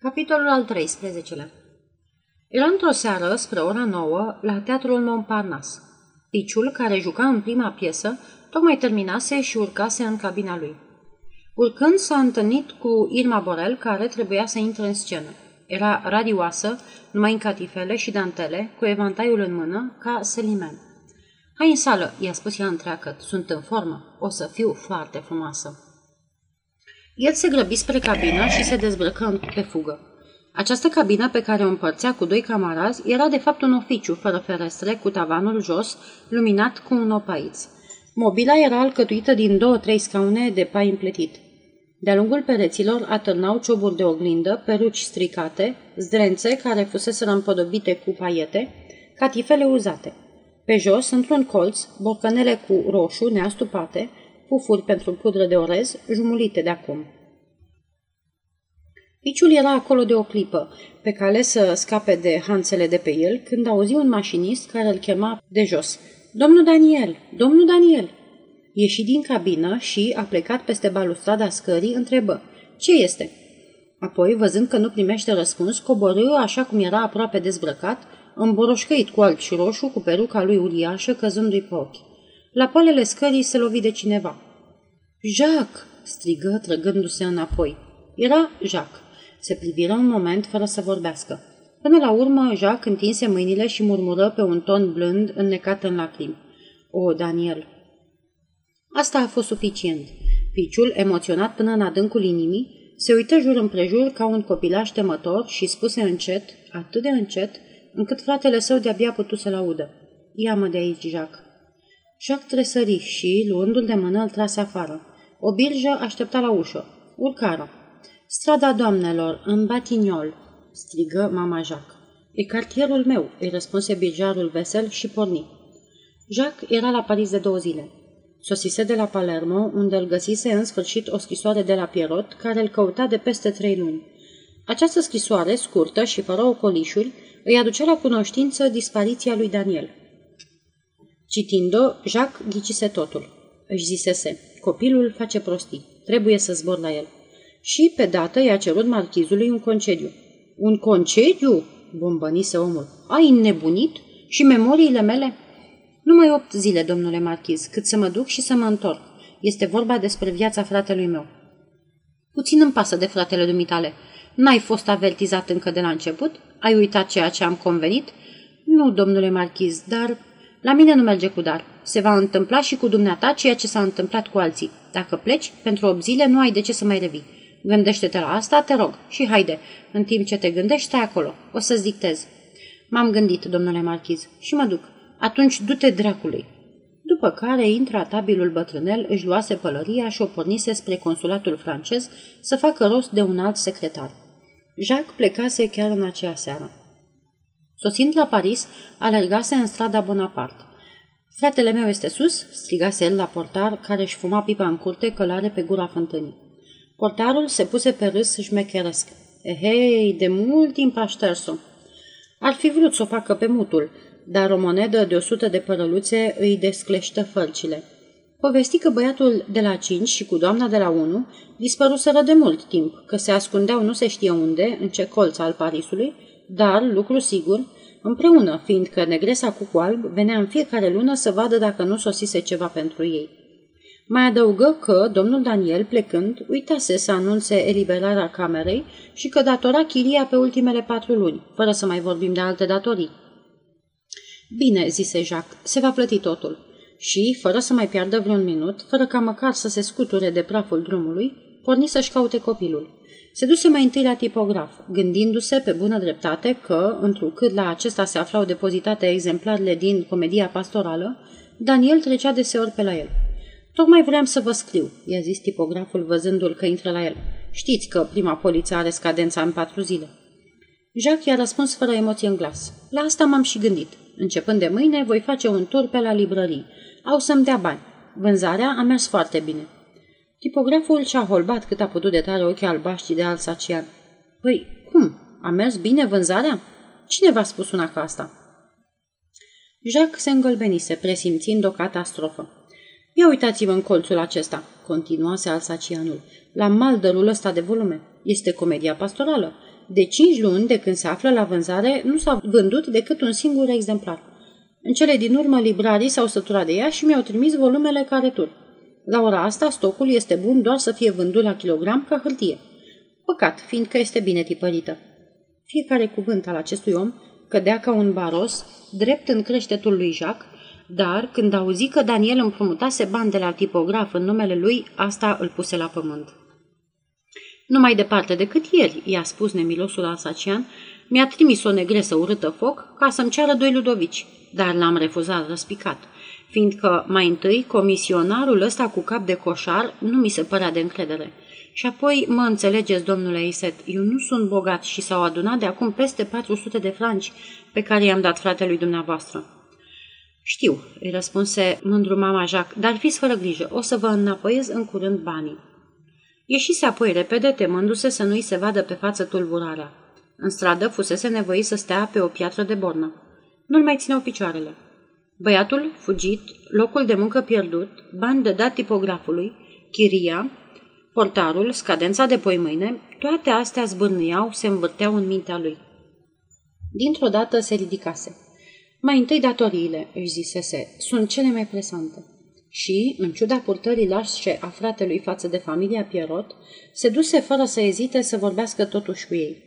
Capitolul al 13-lea Era într-o seară, spre ora nouă, la teatrul Montparnasse. Piciul, care juca în prima piesă, tocmai terminase și urcase în cabina lui. Urcând, s-a întâlnit cu Irma Borel, care trebuia să intre în scenă. Era radioasă, numai în catifele și dantele, cu evantaiul în mână, ca Selimen. Hai în sală, i-a spus ea întreagăt, sunt în formă, o să fiu foarte frumoasă. El se grăbi spre cabină și se dezbrăcă pe fugă. Această cabină pe care o împărțea cu doi camarazi era de fapt un oficiu fără ferestre, cu tavanul jos, luminat cu un opaiț. Mobila era alcătuită din două-trei scaune de pai împletit. De-a lungul pereților atârnau cioburi de oglindă, peruci stricate, zdrențe care fuseseră împodobite cu paiete, catifele uzate. Pe jos, într-un colț, borcanele cu roșu neastupate, pufuri pentru pudră de orez, jumulite de acum. Piciul era acolo de o clipă, pe cale să scape de hanțele de pe el, când auzi un mașinist care îl chema de jos. Domnul Daniel! Domnul Daniel! Ieși din cabină și a plecat peste balustrada scării, întrebă. Ce este? Apoi, văzând că nu primește răspuns, coborâ așa cum era aproape dezbrăcat, îmboroșcăit cu alb și roșu, cu peruca lui uriașă, căzându-i pe ochi. La poalele scării se lovi de cineva. Jacques!" strigă, trăgându-se înapoi. Era Jacques. Se priviră un moment fără să vorbească. Până la urmă, Jacques întinse mâinile și murmură pe un ton blând, înnecat în lacrimi. O, Daniel! Asta a fost suficient. Piciul, emoționat până în adâncul inimii, se uită jur împrejur ca un copilaș temător și spuse încet, atât de încet, încât fratele său de-abia putut să-l audă. Ia-mă de aici, Jacques. Jacques tresări și, luându-l de mână, îl trase afară. O birjă aștepta la ușă. Urcară. Strada doamnelor, în Batignol, strigă mama Jacques. E cartierul meu, îi răspunse birjarul vesel și porni. Jacques era la Paris de două zile. Sosise de la Palermo, unde îl găsise în sfârșit o scrisoare de la Pierrot, care îl căuta de peste trei luni. Această scrisoare, scurtă și fără ocolișuri, îi aducea la cunoștință dispariția lui Daniel. Citind-o, Jacques ghicise totul. Își zisese, copilul face prostii, trebuie să zbor la el. Și, pe dată, i-a cerut marchizului un concediu. Un concediu? bombănise omul. Ai nebunit? Și memoriile mele? Numai opt zile, domnule marchiz, cât să mă duc și să mă întorc. Este vorba despre viața fratelui meu. Puțin îmi pasă de fratele dumitale. N-ai fost avertizat încă de la început? Ai uitat ceea ce am convenit? Nu, domnule marchiz, dar la mine nu merge cu dar. Se va întâmpla și cu dumneata ceea ce s-a întâmplat cu alții. Dacă pleci, pentru 8 zile nu ai de ce să mai revii. Gândește-te la asta, te rog, și haide. În timp ce te gândești, stai acolo. O să-ți dictez. M-am gândit, domnule marchiz, și mă duc. Atunci du-te dracului. După care intratabilul bătrânel își luase pălăria și o pornise spre consulatul francez să facă rost de un alt secretar. Jacques plecase chiar în aceea seară. Sosind la Paris, alergase în strada Bonaparte. Fratele meu este sus?" strigase el la portar, care își fuma pipa în curte călare pe gura fântânii. Portarul se puse pe râs șmecheresc. Ehei, de mult timp a șters-o. Ar fi vrut să o facă pe mutul, dar o monedă de o sută de părăluțe îi descleștă fălcile. Povesti că băiatul de la cinci și cu doamna de la unu dispăruseră de mult timp, că se ascundeau nu se știe unde, în ce colț al Parisului, dar, lucru sigur, împreună, fiindcă negresa cu alb venea în fiecare lună să vadă dacă nu sosise ceva pentru ei. Mai adăugă că domnul Daniel, plecând, uitase să anunțe eliberarea camerei și că datora chiria pe ultimele patru luni, fără să mai vorbim de alte datorii. Bine, zise Jacques, se va plăti totul. Și, fără să mai piardă vreun minut, fără ca măcar să se scuture de praful drumului, porni să-și caute copilul. Se duse mai întâi la tipograf, gândindu-se pe bună dreptate că, întrucât la acesta se aflau depozitate exemplarele din comedia pastorală, Daniel trecea deseori pe la el. Tocmai vreau să vă scriu, i-a zis tipograful văzându-l că intră la el. Știți că prima poliță are scadența în patru zile. Jacques i-a răspuns fără emoție în glas. La asta m-am și gândit. Începând de mâine, voi face un tur pe la librării. Au să-mi dea bani. Vânzarea a mers foarte bine. Tipograful și-a holbat cât a putut de tare ochii albaștri de alsacian. Păi, cum? A mers bine vânzarea? Cine v-a spus una ca asta? Jacques se îngălbenise, presimțind o catastrofă. Ia uitați-vă în colțul acesta, continuase alsacianul, la maldărul ăsta de volume. Este comedia pastorală. De cinci luni de când se află la vânzare, nu s-a vândut decât un singur exemplar. În cele din urmă, librarii s-au săturat de ea și mi-au trimis volumele ca retur. La ora asta, stocul este bun doar să fie vândut la kilogram ca hârtie. Păcat, fiindcă este bine tipărită. Fiecare cuvânt al acestui om cădea ca un baros, drept în creștetul lui Jacques, dar când auzi că Daniel împrumutase bani de la tipograf în numele lui, asta îl puse la pământ. Nu mai departe decât ieri, i-a spus nemilosul alsacian, mi-a trimis o negresă urâtă foc ca să-mi ceară doi ludovici, dar l-am refuzat răspicat, fiindcă mai întâi comisionarul ăsta cu cap de coșar nu mi se părea de încredere. Și apoi, mă înțelegeți, domnule Iset, eu nu sunt bogat și s-au adunat de acum peste 400 de franci pe care i-am dat fratelui dumneavoastră. Știu, îi răspunse mândru mama Jacques, dar fiți fără grijă, o să vă înapoiez în curând banii. Ieșise apoi repede, temându-se să nu-i se vadă pe față tulburarea. În stradă fusese nevoit să stea pe o piatră de bornă. Nu-l mai țineau picioarele. Băiatul, fugit, locul de muncă pierdut, bani de dat tipografului, chiria, portarul, scadența de poi mâine, toate astea zbârnuiau, se învârteau în mintea lui. Dintr-o dată se ridicase. Mai întâi datoriile, își zisese, sunt cele mai presante. Și, în ciuda purtării lașe a fratelui față de familia Pierrot, se duse fără să ezite să vorbească totuși cu ei.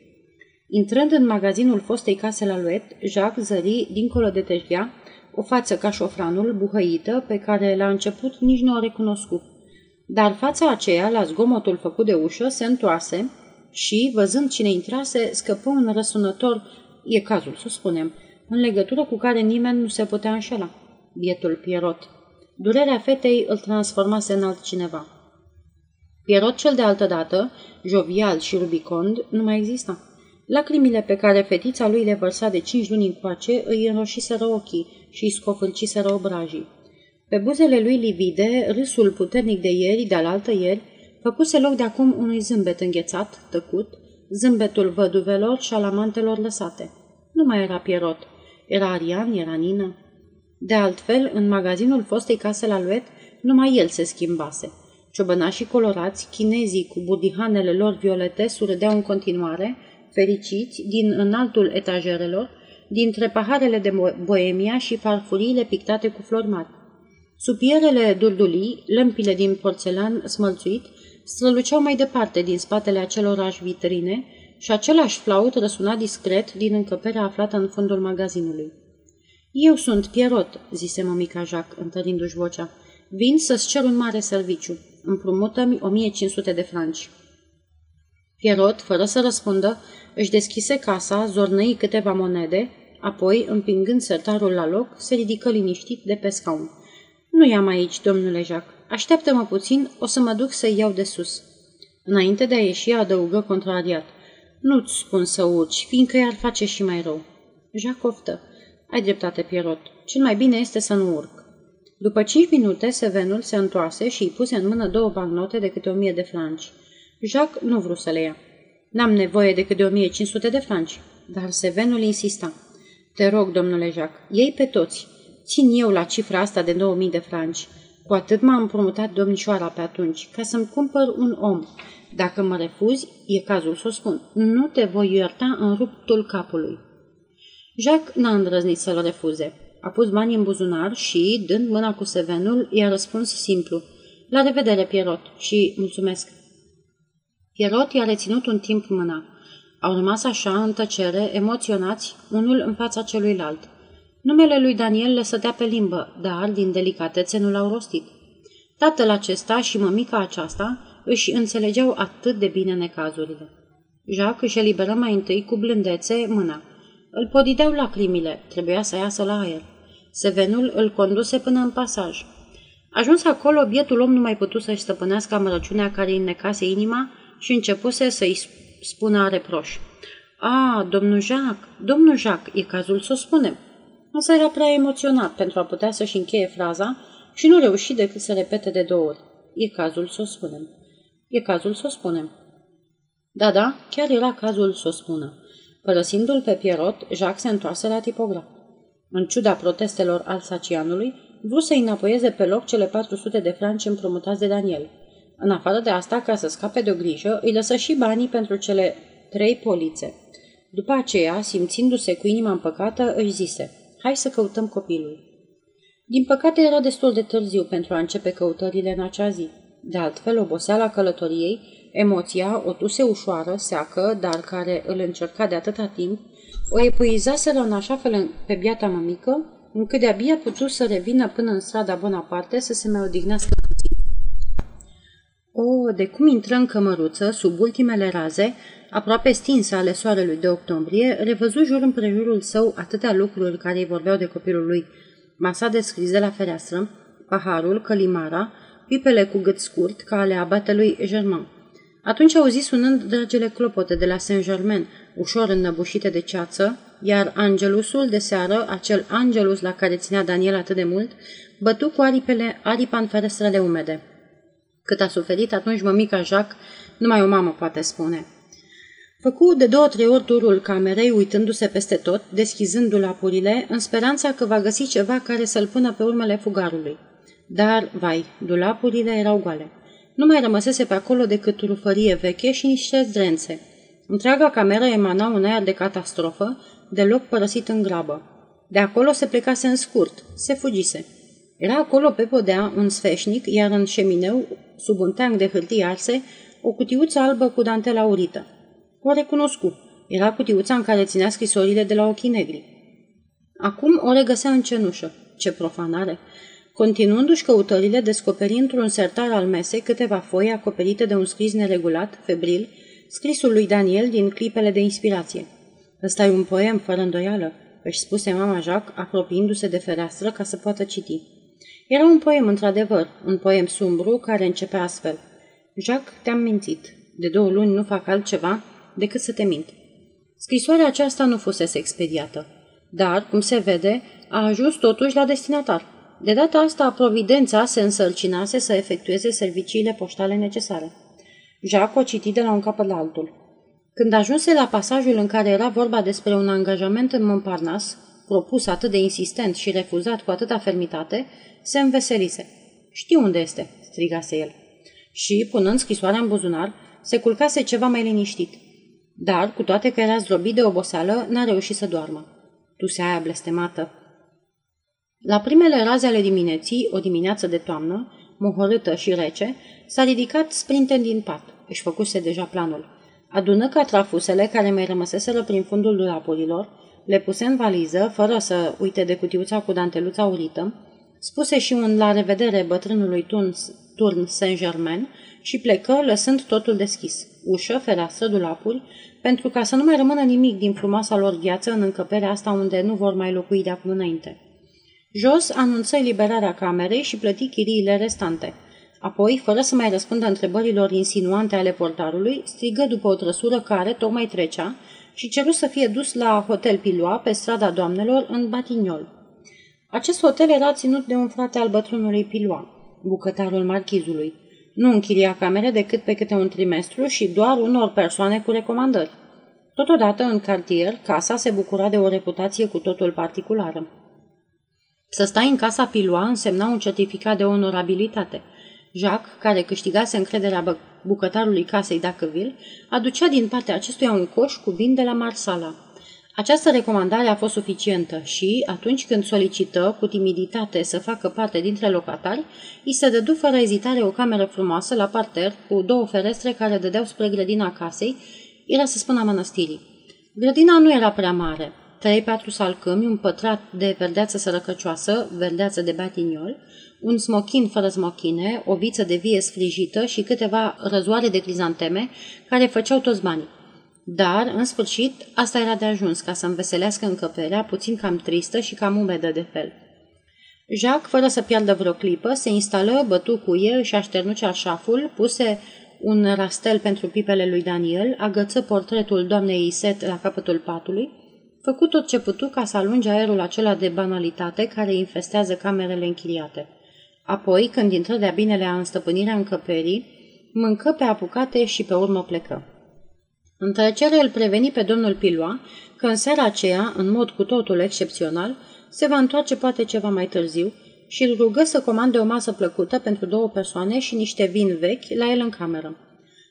Intrând în magazinul fostei case la Luet, Jacques zări, dincolo de tejghea, o față ca șofranul, buhăită, pe care la început nici nu o recunoscut. Dar fața aceea, la zgomotul făcut de ușă, se întoarse și, văzând cine intrase, scăpă un răsunător, e cazul să spunem, în legătură cu care nimeni nu se putea înșela. Bietul Pierrot. Durerea fetei îl transformase în altcineva. Pierrot cel de altă dată, jovial și rubicond, nu mai exista. Lacrimile pe care fetița lui le vărsa de cinci luni încoace îi înroșiseră ochii și îi scofâlciseră obrajii. Pe buzele lui livide, râsul puternic de ieri, de alaltă ieri, făcuse loc de acum unui zâmbet înghețat, tăcut, zâmbetul văduvelor și alamantelor lăsate. Nu mai era Pierrot. Era Arian, era Nina. De altfel, în magazinul fostei case la Luet, numai el se schimbase. Ciobănașii colorați, chinezii cu budihanele lor violete surâdeau în continuare, fericiți, din înaltul etajerelor, dintre paharele de boemia și farfuriile pictate cu flori mari. Supierele durdulii, lămpile din porțelan smălțuit, străluceau mai departe din spatele acelorași vitrine și același flaut răsuna discret din încăperea aflată în fundul magazinului. Eu sunt Pierrot, zise mămica Jacques, întărindu-și vocea. Vin să-ți cer un mare serviciu. Împrumută-mi 1500 de franci. Pierrot, fără să răspundă, își deschise casa, zornăi câteva monede, apoi, împingând sertarul la loc, se ridică liniștit de pe scaun. Nu i-am aici, domnule Jacques. Așteaptă-mă puțin, o să mă duc să-i iau de sus. Înainte de a ieși, adăugă contrariat. Nu-ți spun să urci, fiindcă i-ar face și mai rău. Jacques oftă. Ai dreptate, Pierrot. Cel mai bine este să nu urc. După cinci minute, Sevenul se întoarse și îi puse în mână două bagnote de câte o mie de franci. Jacques nu vrut să le ia. N-am nevoie decât de 1500 de franci. Dar Sevenul insista. Te rog, domnule Jacques, iei pe toți. Țin eu la cifra asta de 2000 de franci. Cu atât m-a împrumutat domnișoara pe atunci, ca să-mi cumpăr un om. Dacă mă refuzi, e cazul să o spun. Nu te voi ierta în ruptul capului. Jacques n-a îndrăznit să-l refuze. A pus banii în buzunar și, dând mâna cu sevenul, i-a răspuns simplu. La revedere, Pierrot, și mulțumesc. Pierrot i-a reținut un timp mâna. Au rămas așa, în tăcere, emoționați, unul în fața celuilalt. Numele lui Daniel le sădea pe limbă, dar, din delicatețe, nu l-au rostit. Tatăl acesta și mămica aceasta își înțelegeau atât de bine necazurile. Jacques își eliberă mai întâi cu blândețe mâna. Îl podideau lacrimile, trebuia să iasă la aer. Sevenul îl conduse până în pasaj. Ajuns acolo, bietul om nu mai putu să-și stăpânească amărăciunea care îi necase inima și începuse să-i spună reproș. A, domnul Jacques, domnul Jacques, e cazul să o spunem. Însă era prea emoționat pentru a putea să-și încheie fraza și nu reuși decât să repete de două ori. E cazul să o spunem. E cazul să o spunem. Da, da, chiar era cazul să o spună. Părăsindu-l pe Pierrot, Jacques se întoarse la tipograf. În ciuda protestelor alsacianului, vrut să înapoieze pe loc cele 400 de franci împrumutați de Daniel. În afară de asta, ca să scape de o grijă, îi lăsă și banii pentru cele trei polițe. După aceea, simțindu-se cu inima împăcată, își zise, hai să căutăm copilul. Din păcate era destul de târziu pentru a începe căutările în acea zi. De altfel, oboseala călătoriei, emoția, o tuse ușoară, seacă, dar care îl încerca de atâta timp, o epuizaseră în așa fel pe biata mămică, încât de-abia putut să revină până în strada Bonaparte să se mai odihnească puțin. O, de cum intră în cămăruță, sub ultimele raze, aproape stinsă ale soarelui de octombrie, revăzu jur împrejurul său atâtea lucruri care îi vorbeau de copilul lui. Masa descris de la fereastră, paharul, călimara, pipele cu gât scurt, ca ale abatelui Germain. Atunci auzi sunând dragele clopote de la Saint-Germain, ușor înnăbușite de ceață, iar angelusul de seară, acel angelus la care ținea Daniel atât de mult, bătu cu aripele aripa în ferestrele umede. Cât a suferit atunci mămica Jacques, numai o mamă poate spune. Făcu de două-trei ori turul camerei, uitându-se peste tot, deschizând dulapurile, în speranța că va găsi ceva care să-l pună pe urmele fugarului. Dar, vai, dulapurile erau goale. Nu mai rămăsese pe acolo decât rufărie veche și niște zdrențe. Întreaga cameră emana un aer de catastrofă, deloc părăsit în grabă. De acolo se plecase în scurt, se fugise. Era acolo pe podea un sfeșnic, iar în șemineu, sub un teanc de hârtie arse, o cutiuță albă cu dantelă aurită. O recunoscu. Era cutiuța în care ținea scrisorile de la ochii negri. Acum o regăsea în cenușă. Ce profanare! Continuându-și căutările, descoperi într-un sertar al mesei câteva foi acoperite de un scris neregulat, febril, scrisul lui Daniel din clipele de inspirație. Ăsta e un poem, fără îndoială, își spuse mama Jacques, apropiindu-se de fereastră ca să poată citi. Era un poem, într-adevăr, un poem sumbru care începea astfel. Jacques, te-am mințit. De două luni nu fac altceva decât să te mint. Scrisoarea aceasta nu fusese expediată, dar, cum se vede, a ajuns totuși la destinatar. De data asta, providența se însărcinase să efectueze serviciile poștale necesare. Jacques o citi de la un capăt la altul. Când ajunse la pasajul în care era vorba despre un angajament în Montparnasse, propus atât de insistent și refuzat cu atâta fermitate, se înveselise. Știu unde este, strigase el. Și, punând scrisoarea în buzunar, se culcase ceva mai liniștit. Dar, cu toate că era zdrobit de oboseală, n-a reușit să doarmă. se aia blestemată. La primele raze ale dimineții, o dimineață de toamnă, mohorâtă și rece, s-a ridicat sprinten din pat. Își făcuse deja planul. Adună catrafusele care mai rămăseseră prin fundul dulapurilor, le puse în valiză, fără să uite de cutiuța cu danteluța urită, spuse și un la revedere bătrânului turn, turn Saint-Germain și plecă, lăsând totul deschis. Ușă, fereastră, dulapuri, pentru ca să nu mai rămână nimic din frumoasa lor viață în încăperea asta unde nu vor mai locui de acum înainte. Jos anunță eliberarea camerei și plăti chiriile restante – Apoi, fără să mai răspundă întrebărilor insinuante ale portarului, strigă după o trăsură care tocmai trecea și ceru să fie dus la Hotel Piloa, pe strada doamnelor, în Batignol. Acest hotel era ținut de un frate al bătrânului Piloa, bucătarul marchizului. Nu închiria camere decât pe câte un trimestru și doar unor persoane cu recomandări. Totodată, în cartier, casa se bucura de o reputație cu totul particulară. Să stai în casa Piloa însemna un certificat de onorabilitate – Jacques, care câștigase încrederea bucătarului casei Dacăville, aducea din partea acestuia un coș cu vin de la Marsala. Această recomandare a fost suficientă și, atunci când solicită cu timiditate să facă parte dintre locatari, îi se dădu fără ezitare o cameră frumoasă la parter cu două ferestre care dădeau spre grădina casei, era să spună a mănăstirii. Grădina nu era prea mare, trei-patru salcâmi, un pătrat de verdeață sărăcăcioasă, verdeață de batiniol, un smochin fără smochine, o viță de vie sfrijită și câteva răzoare de crizanteme care făceau toți banii. Dar, în sfârșit, asta era de ajuns ca să înveselească încăperea, puțin cam tristă și cam umedă de fel. Jacques, fără să piardă vreo clipă, se instală, bătu cu el și așternu ceașaful, puse un rastel pentru pipele lui Daniel, agăță portretul doamnei Iset la capătul patului, făcut tot ce putu ca să alunge aerul acela de banalitate care infestează camerele închiriate. Apoi, când intră de-a binelea în stăpânirea încăperii, mâncă pe apucate și pe urmă plecă. În trecere îl preveni pe domnul Piloa că în seara aceea, în mod cu totul excepțional, se va întoarce poate ceva mai târziu și îl rugă să comande o masă plăcută pentru două persoane și niște vin vechi la el în cameră.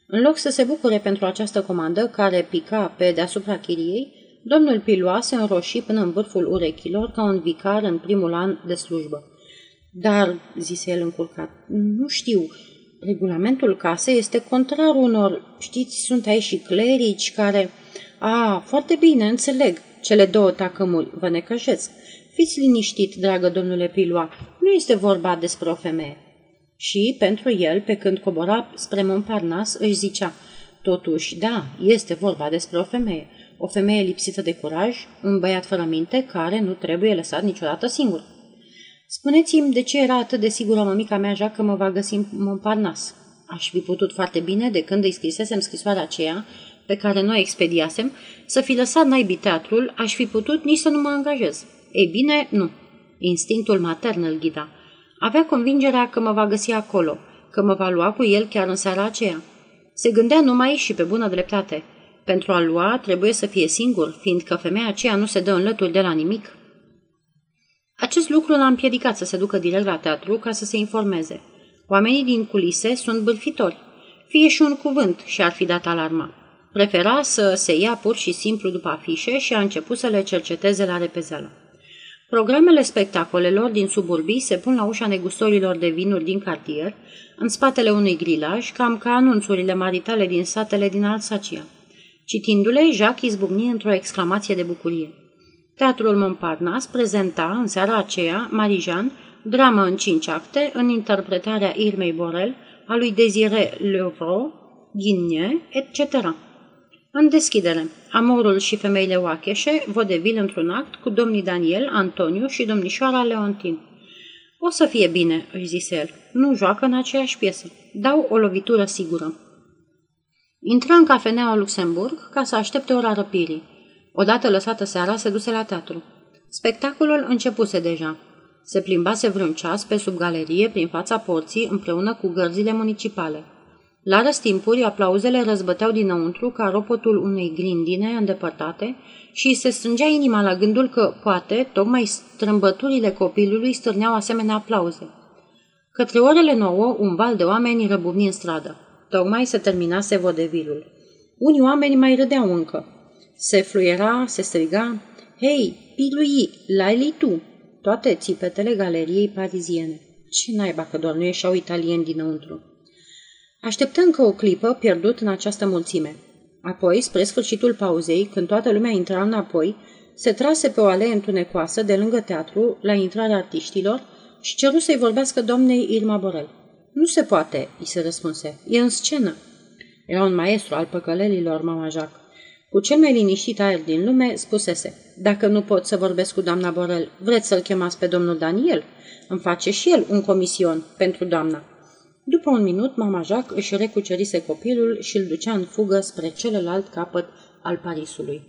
În loc să se bucure pentru această comandă care pica pe deasupra chiriei, domnul Pilua se înroși până în vârful urechilor ca un vicar în primul an de slujbă. Dar, zise el încurcat, nu știu, regulamentul casei este contrar unor, știți, sunt aici și clerici care... A, foarte bine, înțeleg, cele două tacămuri, vă necăjesc. Fiți liniștit, dragă domnule Pilua, nu este vorba despre o femeie. Și, pentru el, pe când cobora spre Montparnasse, își zicea, totuși, da, este vorba despre o femeie, o femeie lipsită de curaj, un băiat fără minte care nu trebuie lăsat niciodată singur. Spuneți-mi de ce era atât de sigură mămica mea Jacques că mă va găsi în Montparnasse. Aș fi putut foarte bine, de când îi scrisesem scrisoarea aceea, pe care noi expediasem, să fi lăsat naibii teatrul, aș fi putut nici să nu mă angajez. Ei bine, nu. Instinctul matern îl ghida. Avea convingerea că mă va găsi acolo, că mă va lua cu el chiar în seara aceea. Se gândea numai și pe bună dreptate. Pentru a lua trebuie să fie singur, fiindcă femeia aceea nu se dă în lături de la nimic. Acest lucru l-a împiedicat să se ducă direct la teatru ca să se informeze. Oamenii din culise sunt bârfitori. Fie și un cuvânt și ar fi dat alarma. Prefera să se ia pur și simplu după afișe și a început să le cerceteze la repezeală. Programele spectacolelor din suburbii se pun la ușa negustorilor de vinuri din cartier, în spatele unui grilaj, cam ca anunțurile maritale din satele din Alsacia. Citindu-le, Jacques izbucni într-o exclamație de bucurie. Teatrul Montparnasse prezenta în seara aceea Marijan, dramă în cinci acte, în interpretarea Irmei Borel, a lui Desire Levaux, Ghigne, etc. În deschidere, amorul și femeile oacheșe, vodevil într-un act cu domnii Daniel, Antoniu și domnișoara Leontin. O să fie bine, își zise el. Nu joacă în aceeași piesă. Dau o lovitură sigură. Intră în cafeneaua Luxemburg ca să aștepte ora răpirii. Odată lăsată seara, se duse la teatru. Spectacolul începuse deja. Se plimbase vreun ceas pe sub galerie prin fața porții împreună cu gărzile municipale. La răstimpuri, aplauzele răzbăteau dinăuntru ca ropotul unei grindine îndepărtate și se strângea inima la gândul că, poate, tocmai strâmbăturile copilului stârneau asemenea aplauze. Către orele nouă, un val de oameni răbuvni în stradă. Tocmai se terminase vodevilul. Unii oameni mai râdeau încă. Se fluiera, se striga, Hei, pilui, lai tu! Toate țipetele galeriei pariziene. Ce naiba că doar nu ieșeau italieni dinăuntru. Așteptă încă o clipă pierdut în această mulțime. Apoi, spre sfârșitul pauzei, când toată lumea intra înapoi, se trase pe o alee întunecoasă de lângă teatru, la intrarea artiștilor, și ceru să-i vorbească doamnei Irma Borel. Nu se poate, îi se răspunse. E în scenă. Era un maestru al păcălelilor, mama Jacques. Cu cel mai liniștit aer din lume, spusese, dacă nu pot să vorbesc cu doamna Borel, vreți să-l chemați pe domnul Daniel? Îmi face și el un comision pentru doamna. După un minut, mama Jacques își recucerise copilul și îl ducea în fugă spre celălalt capăt al Parisului.